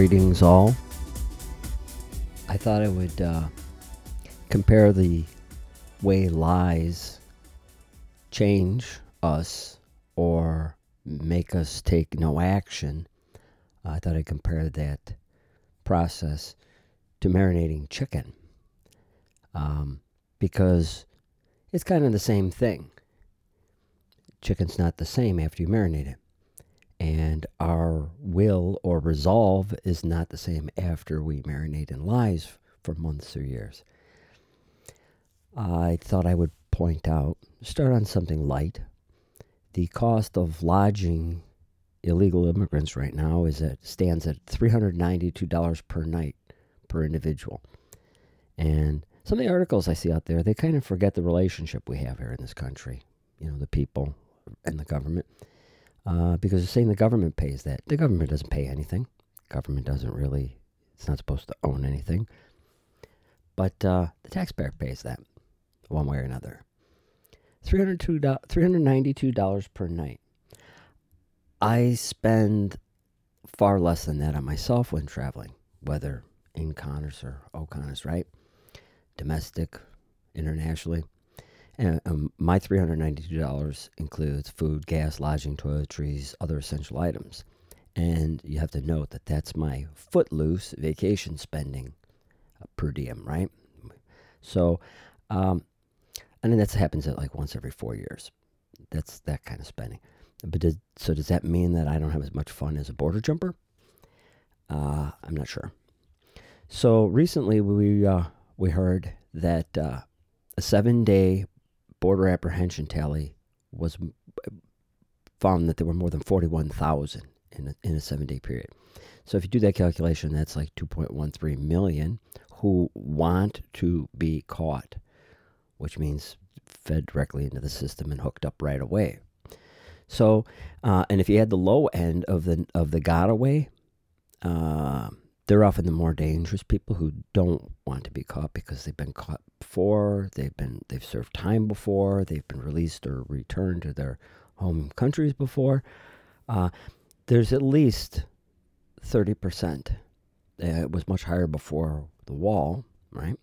Greetings, all. I thought I would uh, compare the way lies change us or make us take no action. I thought I'd compare that process to marinating chicken um, because it's kind of the same thing. Chicken's not the same after you marinate it and our will or resolve is not the same after we marinate in lies for months or years. I thought I would point out, start on something light. The cost of lodging illegal immigrants right now is at stands at $392 per night per individual. And some of the articles I see out there, they kind of forget the relationship we have here in this country, you know, the people and the government uh, because it's saying the government pays that. The government doesn't pay anything. Government doesn't really, it's not supposed to own anything. But uh, the taxpayer pays that one way or another. Three hundred two three hundred ninety-two dollars per night. I spend far less than that on myself when traveling, whether in CONUS or OCONUS, right? Domestic, internationally. And um, my $392 includes food, gas, lodging, toiletries, other essential items. And you have to note that that's my footloose vacation spending uh, per diem, right? So, um, and then that happens at like once every four years. That's that kind of spending. But so does that mean that I don't have as much fun as a border jumper? Uh, I'm not sure. So recently we uh, we heard that uh, a seven day border apprehension tally was found that there were more than 41,000 in a, in a seven day period. So if you do that calculation, that's like 2.13 million who want to be caught, which means fed directly into the system and hooked up right away. So, uh, and if you had the low end of the of the got uh, they're often the more dangerous people who don't want to be caught because they've been caught before, they've been they've served time before, they've been released or returned to their home countries before. Uh, there's at least thirty percent. Uh, it was much higher before the wall, right?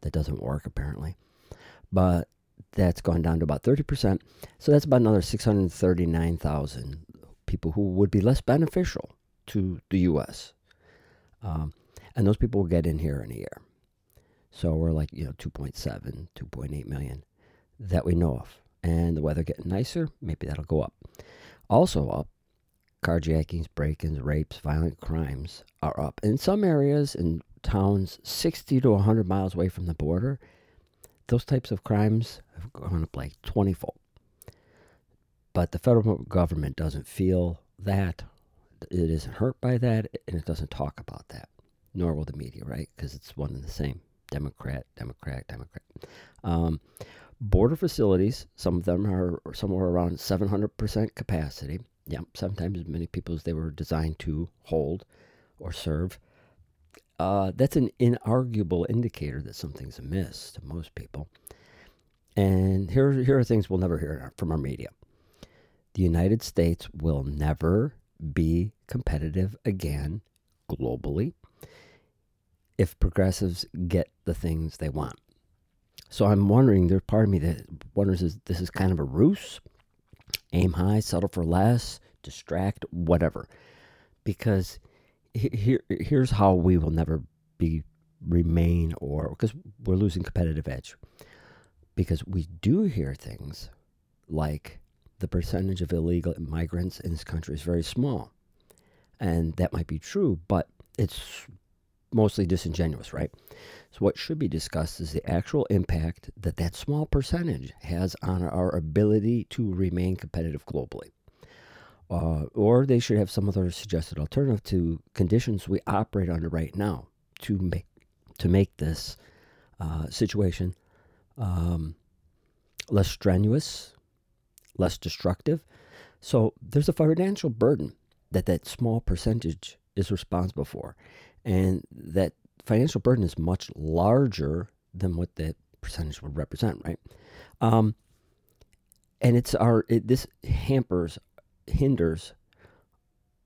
That doesn't work apparently, but that's gone down to about thirty percent. So that's about another six hundred thirty-nine thousand people who would be less beneficial to the U.S. Um, and those people will get in here in a year. So we're like, you know, 2.7, 2.8 million that we know of. And the weather getting nicer, maybe that'll go up. Also up, carjackings, break-ins, rapes, violent crimes are up. In some areas in towns 60 to 100 miles away from the border, those types of crimes have gone up like 20 fold. But the federal government doesn't feel that it isn't hurt by that, and it doesn't talk about that. Nor will the media, right? Because it's one and the same. Democrat, Democrat, Democrat. Um, border facilities, some of them are somewhere around 700% capacity. Yeah, sometimes as many people as they were designed to hold or serve. Uh, that's an inarguable indicator that something's amiss to most people. And here, here are things we'll never hear from our media. The United States will never be competitive again globally if progressives get the things they want. So I'm wondering, there's part of me that wonders is this is kind of a ruse, aim high, settle for less, distract, whatever. Because here, here's how we will never be remain or because we're losing competitive edge. Because we do hear things like the percentage of illegal migrants in this country is very small. And that might be true, but it's mostly disingenuous, right? So, what should be discussed is the actual impact that that small percentage has on our ability to remain competitive globally. Uh, or they should have some other suggested alternative to conditions we operate under right now to make to make this uh, situation um, less strenuous less destructive. So there's a financial burden that that small percentage is responsible for. And that financial burden is much larger than what that percentage would represent, right? Um, and it's our, it, this hampers, hinders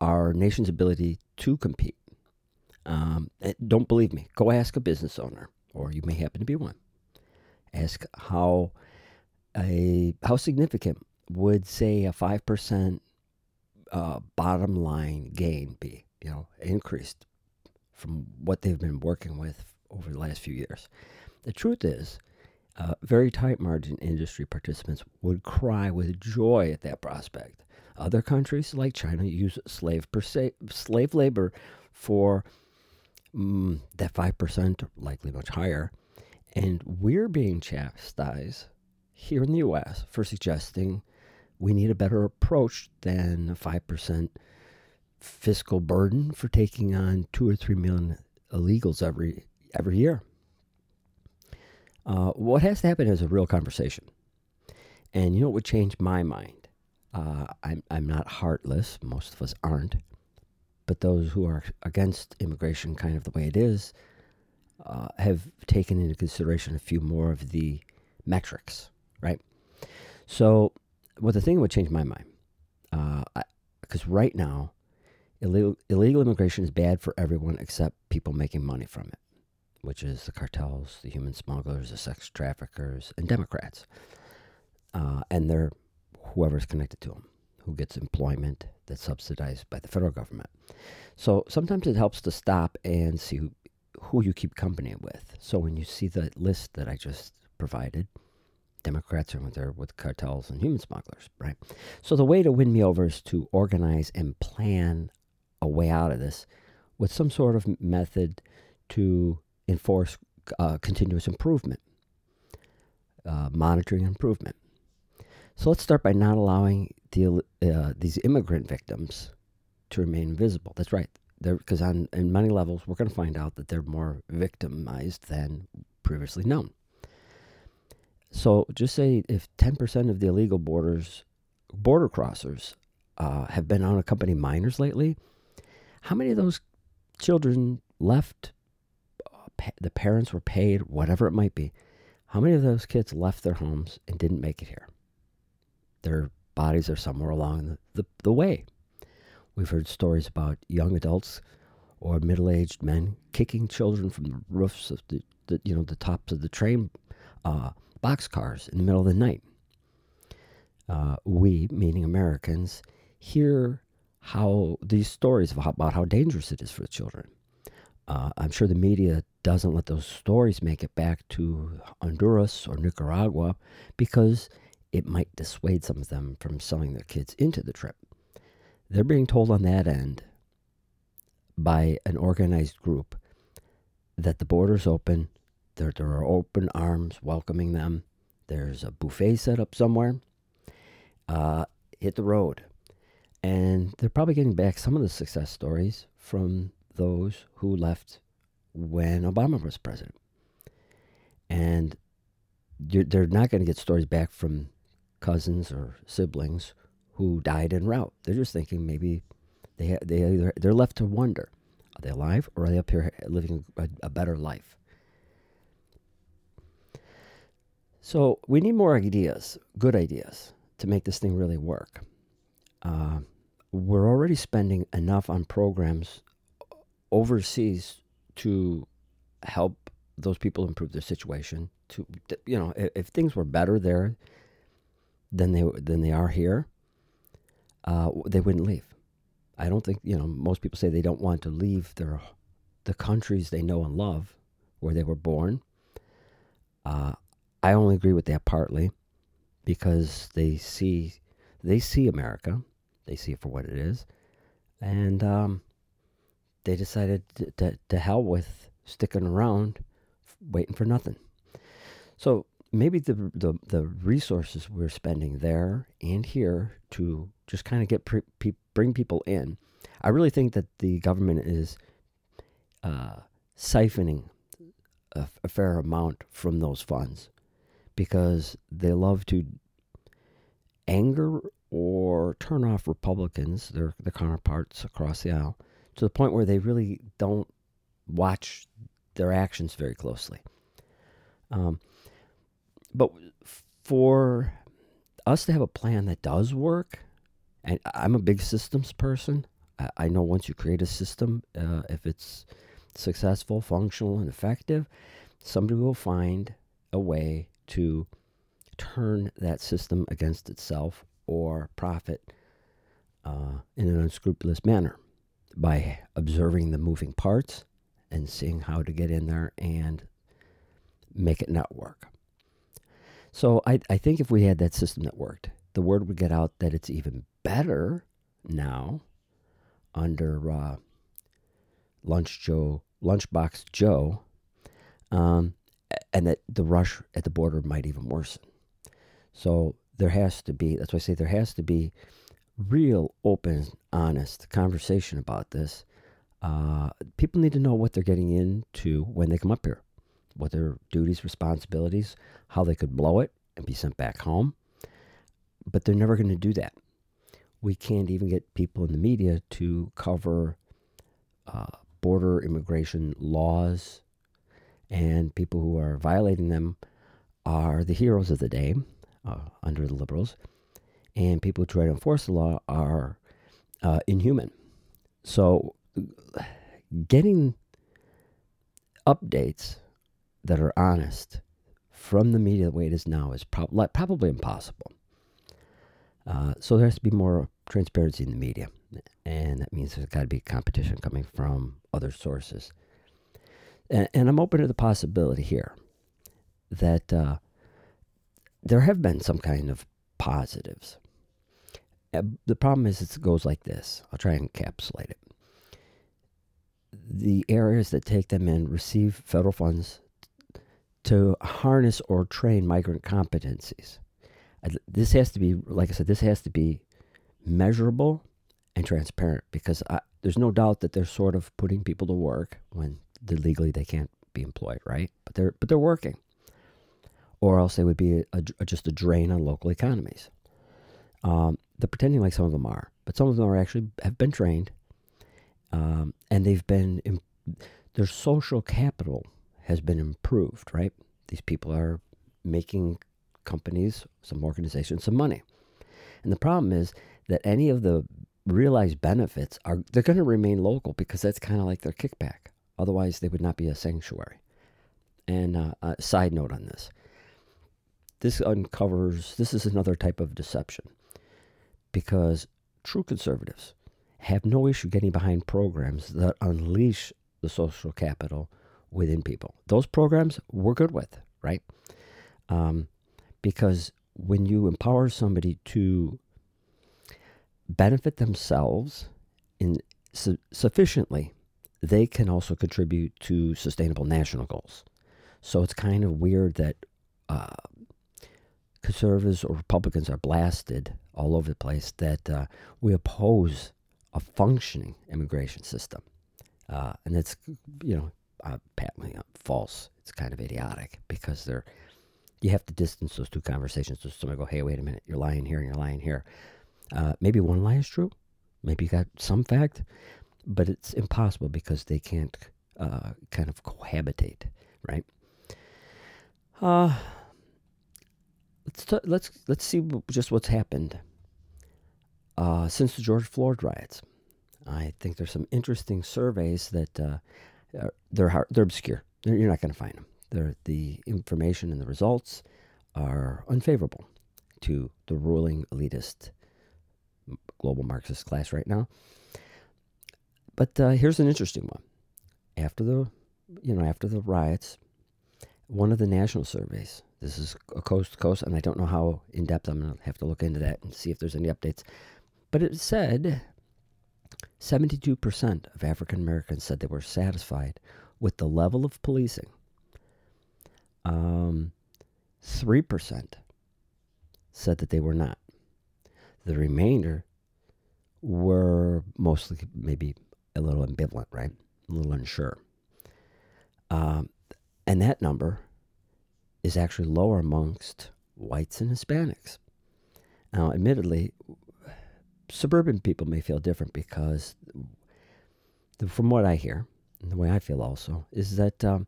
our nation's ability to compete Um, don't believe me? Go ask a business owner, or you may happen to be one. Ask how a how significant would say a five percent uh, bottom line gain be? You know, increased from what they've been working with over the last few years. The truth is, uh, very tight margin industry participants would cry with joy at that prospect. Other countries like China use slave per se, slave labor for mm, that five percent, likely much higher, and we're being chastised here in the U.S. for suggesting we need a better approach than a five percent fiscal burden for taking on two or three million illegals every every year. Uh, what has to happen is a real conversation. And you know what would change my mind? Uh, I'm, I'm not heartless. Most of us aren't. But those who are against immigration kind of the way it is uh, have taken into consideration a few more of the metrics, right? So, what the thing would change my mind, because uh, right now, illegal, illegal immigration is bad for everyone except people making money from it which is the cartels, the human smugglers, the sex traffickers, and Democrats. Uh, and they're whoever's connected to them, who gets employment that's subsidized by the federal government. So sometimes it helps to stop and see who, who you keep company with. So when you see the list that I just provided, Democrats are there with cartels and human smugglers, right? So the way to win me over is to organize and plan a way out of this with some sort of method to enforce uh, continuous improvement, uh, monitoring improvement. So let's start by not allowing the, uh, these immigrant victims to remain invisible. That's right. Because on in many levels, we're going to find out that they're more victimized than previously known. So just say if 10% of the illegal borders, border crossers uh, have been on unaccompanied minors lately, how many of those children left the parents were paid, whatever it might be. How many of those kids left their homes and didn't make it here? Their bodies are somewhere along the, the, the way. We've heard stories about young adults or middle-aged men kicking children from the roofs of the, the you know the tops of the train uh, boxcars in the middle of the night. Uh, we, meaning Americans, hear how these stories about how dangerous it is for the children. Uh, I'm sure the media doesn't let those stories make it back to Honduras or Nicaragua because it might dissuade some of them from selling their kids into the trip. They're being told on that end by an organized group that the border's open, there, there are open arms welcoming them, there's a buffet set up somewhere. Uh, hit the road. And they're probably getting back some of the success stories from those who left when Obama was president. And they're not going to get stories back from cousins or siblings who died en route. They're just thinking maybe they they either, they're left to wonder: are they alive or are they up here living a, a better life? So we need more ideas, good ideas, to make this thing really work. Uh, we're already spending enough on programs overseas to help those people improve their situation. To you know, if, if things were better there than they than they are here, uh, they wouldn't leave. I don't think you know. Most people say they don't want to leave their the countries they know and love, where they were born. Uh, I only agree with that partly because they see they see America, they see it for what it is, and um, they decided to, to, to hell with sticking around, waiting for nothing. So maybe the, the, the resources we're spending there and here to just kind of get pre, pe, bring people in. I really think that the government is uh, siphoning a, a fair amount from those funds because they love to anger or turn off Republicans, their, their counterparts across the aisle, to the point where they really don't watch their actions very closely. Um, but for us to have a plan that does work, and I'm a big systems person. I, know once you create a system, uh, if it's successful, functional, and effective, somebody will find a way to turn that system against itself or profit uh, in an unscrupulous manner by observing the moving parts and seeing how to get in there and make it not work. So I, I think if we had that system that worked, the word would get out that it's even better now under uh, Lunch Joe, Lunchbox Joe, um, and that the rush at the border might even worsen. So there has to be, that's why I say there has to be real, open, honest conversation about this. Uh, people need to know what they're getting into when they come up here, what their duties, responsibilities, how they could blow it and be sent back home. But they're never going to do that. We can't even get people in the media to cover uh, border immigration laws, and people who are violating them are the heroes of the day uh, under the liberals, and people who try to enforce the law are uh, inhuman. So, getting updates that are honest from the media the way it is now is prob- probably impossible. Uh, so there has to be more transparency in the media, and that means there's got to be competition coming from other sources. And, and I'm open to the possibility here that uh, there have been some kind of positives. Uh, the problem is it goes like this. I'll try and encapsulate it. The areas that take them in receive federal funds to harness or train migrant competencies. This has to be, like I said, this has to be measurable and transparent because I, there's no doubt that they're sort of putting people to work when legally they can't be employed, right? But they're but they're working, or else they would be a, a, just a drain on local economies. Um, they're pretending like some of them are, but some of them are actually have been trained, um, and they've been their social capital has been improved, right? These people are making companies, some organizations, some money. And the problem is that any of the realized benefits are they're going to remain local because that's kind of like their kickback. Otherwise, they would not be a sanctuary. And uh, a side note on this this uncovers this is another type of deception because true conservatives have no issue getting behind programs that unleash the social capital within people. Those programs we're good with, right? Um, because when you empower somebody to benefit themselves in su- sufficiently, they can also contribute to sustainable national goals. So it's kind of weird that uh, conservatives or Republicans are blasted all over the place that uh, we oppose a functioning immigration system. Uh, and it's, you know, uh, patently uh, false. It's kind of idiotic because they're, you have to distance those two conversations. So somebody go, hey, wait a minute, you're lying here and you're lying here. Uh, maybe one lie is true. Maybe you got some fact, but it's impossible because they can't uh, kind of cohabitate, right? Uh, let's t- let's let's see just what's happened uh, since the George Floyd riots. I think there's some interesting surveys that uh, are, they're hard, they're obscure. They're, you're not going to find them. They're, the information and the results are unfavorable to the ruling elitist global Marxist class right now. But uh, here's an interesting one. After the, you know, after the riots, one of the national surveys. This is a coast to coast, and I don't know how in depth. I'm gonna have to look into that and see if there's any updates. But it said 72% of African Americans said they were satisfied with the level of policing. Um, 3% said that they were not. The remainder were mostly maybe a little ambivalent, right? A little unsure. Um, and that number is actually lower amongst whites and Hispanics. Now, admittedly, suburban people may feel different because, the, from what I hear, and the way I feel also, is that um,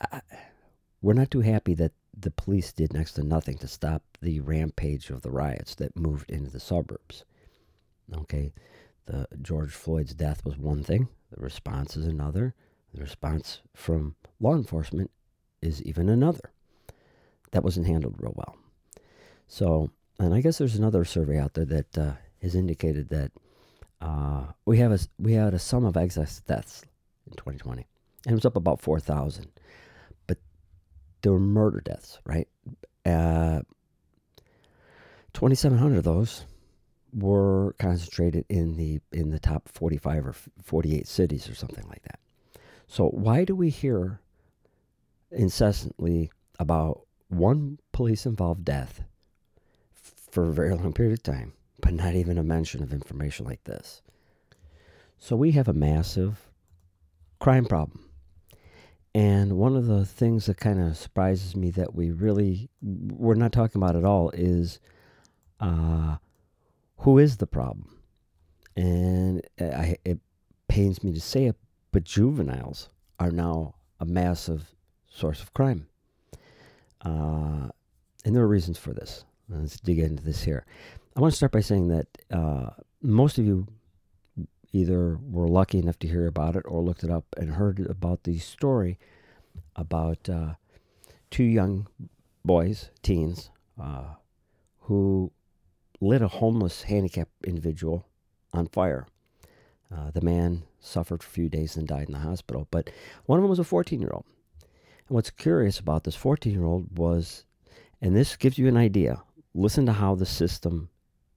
I, we're not too happy that the police did next to nothing to stop the rampage of the riots that moved into the suburbs. Okay, the George Floyd's death was one thing. The response is another. The response from law enforcement is even another. That wasn't handled real well. So, and I guess there's another survey out there that uh, has indicated that uh, we have a we had a sum of excess deaths in 2020, and it was up about 4,000. But there were murder deaths, right? Uh, 2,700 of those were concentrated in the in the top 45 or 48 cities or something like that. So why do we hear incessantly about one police involved death for a very long period of time, but not even a mention of information like this? So we have a massive crime problem. And one of the things that kind of surprises me that we really we're not talking about at all is uh, who is the problem? And I, it pains me to say it, but juveniles are now a massive source of crime. Uh, and there are reasons for this. Let's dig into this here. I want to start by saying that uh, most of you either were lucky enough to hear about it or looked it up and heard about the story about uh, two young boys, teens, uh, who lit a homeless, handicapped individual on fire. Uh, the man suffered for a few days and died in the hospital. But one of them was a 14 year old. And what's curious about this 14 year old was, and this gives you an idea, listen to how the system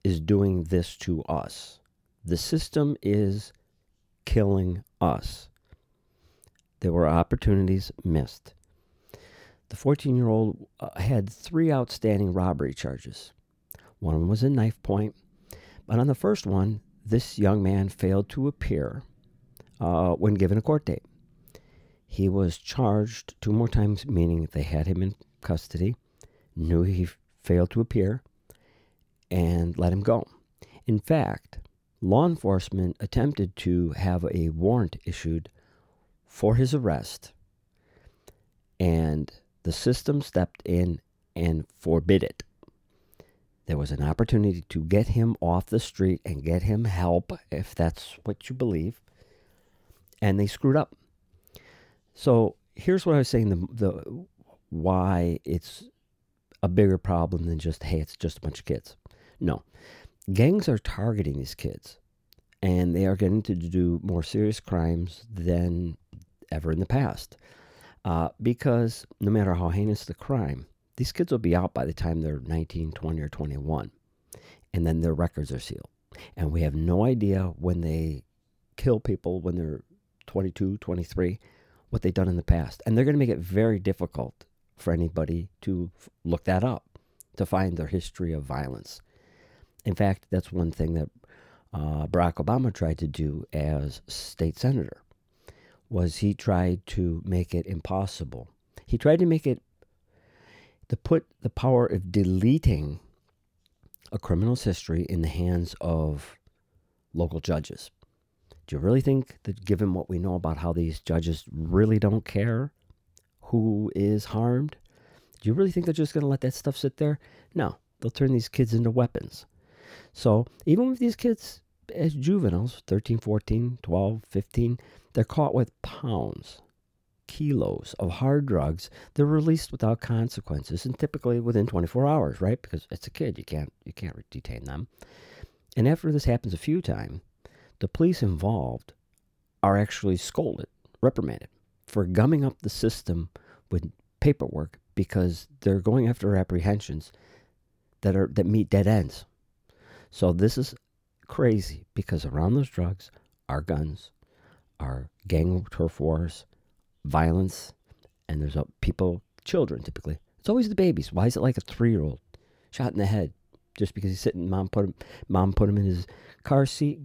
is doing this to us. The system is killing us. There were opportunities missed. The 14 year old uh, had three outstanding robbery charges. One of them was a knife point. But on the first one, this young man failed to appear uh, when given a court date. He was charged two more times, meaning they had him in custody, knew he failed to appear, and let him go. In fact, law enforcement attempted to have a warrant issued for his arrest, and the system stepped in and forbid it. There was an opportunity to get him off the street and get him help, if that's what you believe. And they screwed up. So here's what I was saying the, the why it's a bigger problem than just, hey, it's just a bunch of kids. No. Gangs are targeting these kids, and they are getting to do more serious crimes than ever in the past. Uh, because no matter how heinous the crime, these kids will be out by the time they're 19, 20, or 21. And then their records are sealed. And we have no idea when they kill people when they're 22, 23, what they've done in the past. And they're going to make it very difficult for anybody to look that up, to find their history of violence. In fact, that's one thing that uh, Barack Obama tried to do as state senator was he tried to make it impossible. He tried to make it to put the power of deleting a criminal's history in the hands of local judges. Do you really think that, given what we know about how these judges really don't care who is harmed, do you really think they're just going to let that stuff sit there? No, they'll turn these kids into weapons. So, even with these kids as juveniles, 13, 14, 12, 15, they're caught with pounds kilos of hard drugs. They're released without consequences and typically within 24 hours, right? Because it's a kid, you can't you can't detain them. And after this happens a few times, the police involved are actually scolded, reprimanded for gumming up the system with paperwork because they're going after apprehensions that are that meet dead ends. So this is crazy because around those drugs are guns, are gang turf wars, violence, and there's people, children typically. It's always the babies. Why is it like a three year old shot in the head just because he's sitting? Mom put him, mom put him in his car seat,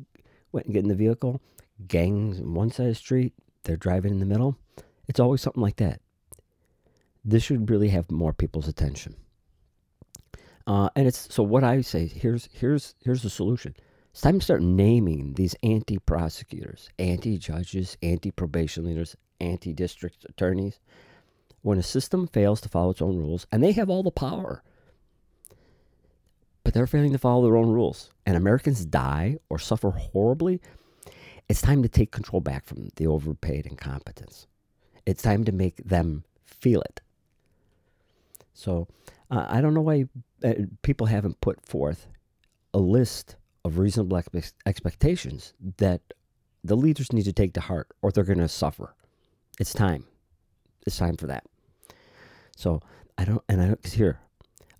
went and get in the vehicle. Gangs on one side of the street, they're driving in the middle. It's always something like that. This should really have more people's attention. Uh, and it's so what I say here's here's here's the solution. It's time to start naming these anti prosecutors, anti judges, anti probation leaders, anti district attorneys. When a system fails to follow its own rules, and they have all the power, but they're failing to follow their own rules, and Americans die or suffer horribly, It's time to take control back from the overpaid incompetence. It's time to make them feel it. So uh, I don't know why uh, people haven't put forth a list of reasonable expectations that the leaders need to take to heart or they're going to suffer. It's time. It's time for that. So I don't, and I here,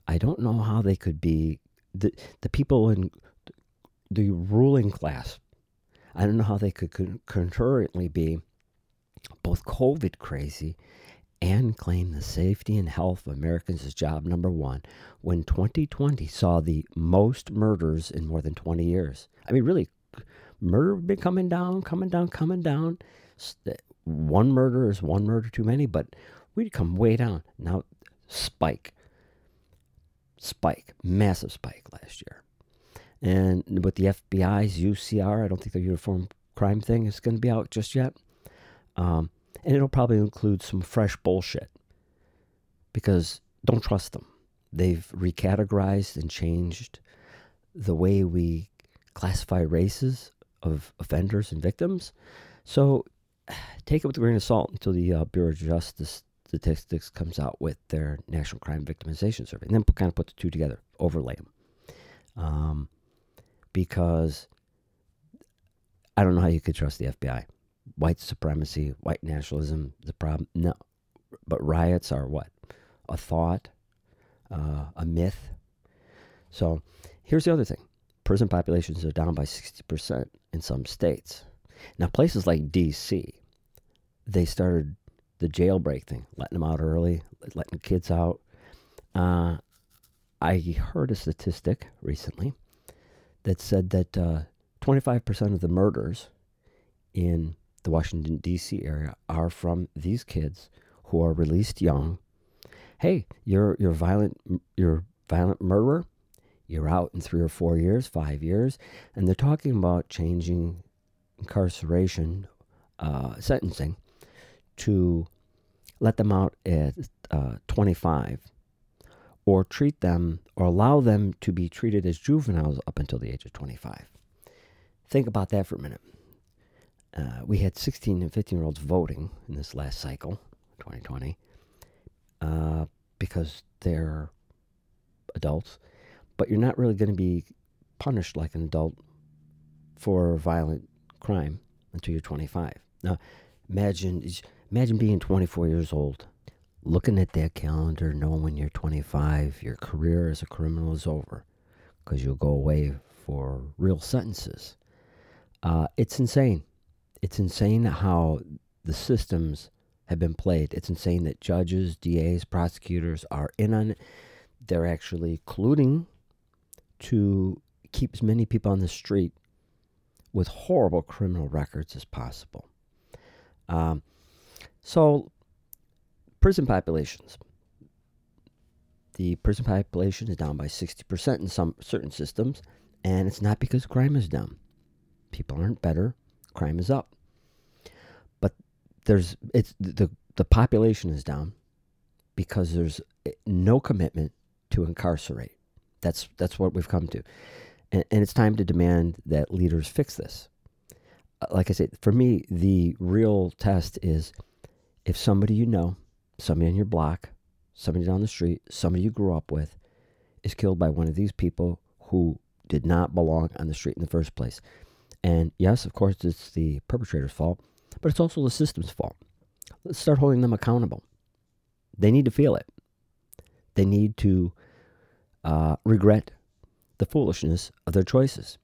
I don't know how they could be the the people in the ruling class. I don't know how they could con- concurrently be both COVID crazy and claim the safety and health of Americans as job number one when 2020 saw the most murders in more than 20 years. I mean, really, murder been coming down, coming down, coming down. One murder is one murder too many, but we'd come way down. Now, spike. Spike. Massive spike last year. And with the FBI's UCR, I don't think the uniform crime thing is going to be out just yet. Um, and it'll probably include some fresh bullshit because don't trust them. They've recategorized and changed the way we classify races of offenders and victims. So take it with a grain of salt until the uh, Bureau of Justice Statistics comes out with their National Crime Victimization Survey. And then kind of put the two together, overlay them. Um, because I don't know how you could trust the FBI white supremacy, white nationalism, the problem. No. But riots are what? A thought, uh, a myth. So here's the other thing prison populations are down by 60% in some states. Now, places like D.C., they started the jailbreak thing, letting them out early, letting kids out. Uh, I heard a statistic recently that said that uh, 25% of the murders in the Washington, D.C. area are from these kids who are released young. Hey, you're, you're, violent, you're violent murderer. You're out in three or four years, five years. And they're talking about changing incarceration uh, sentencing to let them out at uh, 25 or treat them or allow them to be treated as juveniles up until the age of 25. Think about that for a minute uh, we had 16 and 15 year olds voting in this last cycle, 2020, uh, because they're adults, but you're not really going to be punished like an adult for violent crime until you're 25. Now, imagine imagine being 24 years old, looking at that calendar, knowing when you're 25, your career as a criminal is over, because you'll go away for real sentences. Uh, it's insane it's insane how the systems have been played. It's insane that judges, DAs, prosecutors are in on it. They're actually colluding to keep as many people on the street with horrible criminal records as possible. Um, so, prison populations. The prison population is down by 60% in some certain systems, and it's not because crime is down. People aren't better, crime is up. But there's it's the the population is down because there's eh, no commitment to incarcerate. That's that's what we've come to, and, and it's time to demand that leaders fix this. Uh, like I said, for me, the real test is if somebody you know, somebody on your block, somebody down the street, somebody you grew up with, is killed by one of these people who did not belong on the street in the first place. And yes, of course, it's the perpetrator's fault, but it's also the system's fault. Let's start holding them accountable. They need to feel it. They need to uh, regret the foolishness of their choices.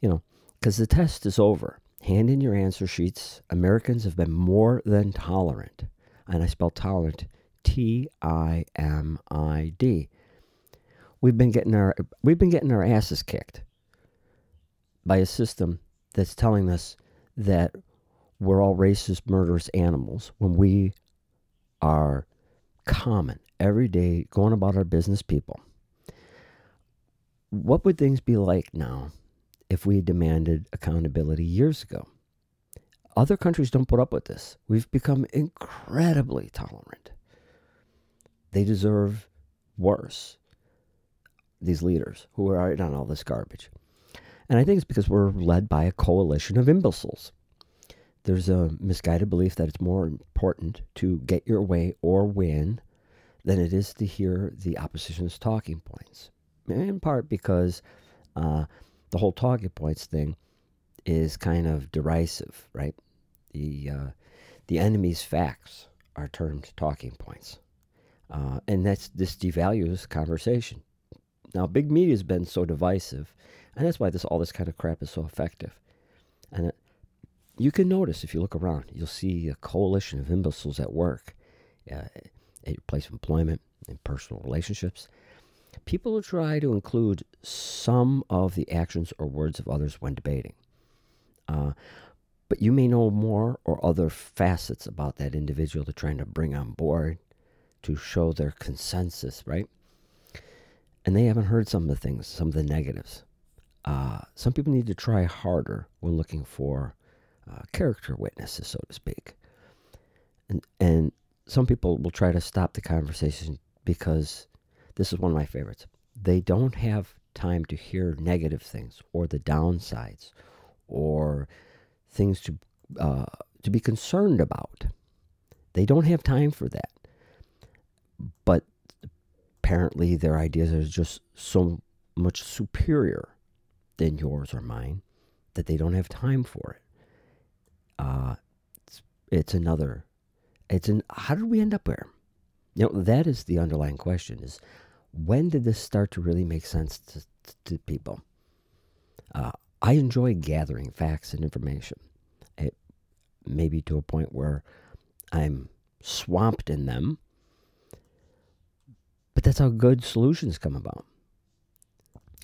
You know, because the test is over. Hand in your answer sheets. Americans have been more than tolerant. And I spell tolerant T I M I D. We've been getting our we've been getting our asses kicked by a system that's telling us that we're all racist, murderous animals when we are common, everyday, going about our business people. What would things be like now if we demanded accountability years ago? Other countries don't put up with this. We've become incredibly tolerant. They deserve worse, these leaders who are right on all this garbage. And I think it's because we're led by a coalition of imbeciles. There's a misguided belief that it's more important to get your way or win than it is to hear the opposition's talking points. In part because uh, the whole talking points thing is kind of derisive, right? The uh, the enemy's facts are termed talking points, uh, and that's this devalues conversation. Now, big media has been so divisive, and that's why this all this kind of crap is so effective. And it, you can notice if you look around, you'll see a coalition of imbeciles at work, uh, at your place of employment, in personal relationships. People will try to include some of the actions or words of others when debating. Uh, but you may know more or other facets about that individual they're trying to bring on board to show their consensus, right? And they haven't heard some of the things, some of the negatives. Uh, some people need to try harder when looking for uh, character witnesses, so to speak. And, and some people will try to stop the conversation because this is one of my favorites. They don't have time to hear negative things or the downsides or things to uh, to be concerned about. They don't have time for that. But apparently, their ideas are just so much superior than yours or mine that they don't have time for it. Uh, it's, it's another. It's an. How did we end up there? You know, that is the underlying question: is when did this start to really make sense to, to people? Uh, I enjoy gathering facts and information. It maybe to a point where I'm swamped in them. But that's how good solutions come about.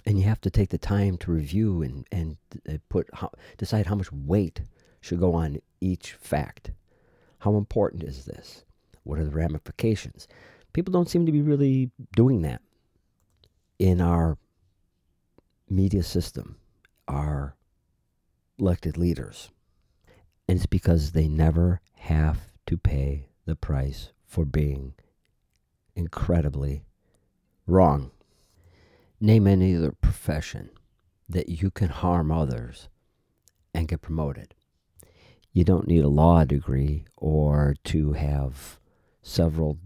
And you have to take the time to review and, and uh, put how, decide how much weight should go on each fact. How important is this? What are the ramifications? People don't seem to be really doing that in our media system our elected leaders. And it's because they never have to pay the price for being incredibly wrong. Name any other profession that you can harm others and get promoted. You don't need a law degree or to have several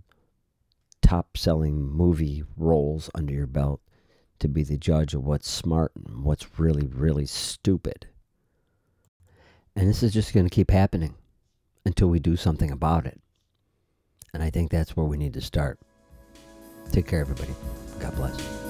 top selling movie roles under your belt to be the judge of what's smart and what's really, really stupid. And this is just going to keep happening until we do something about it. And I think that's where we need to start. Take care, everybody. God bless.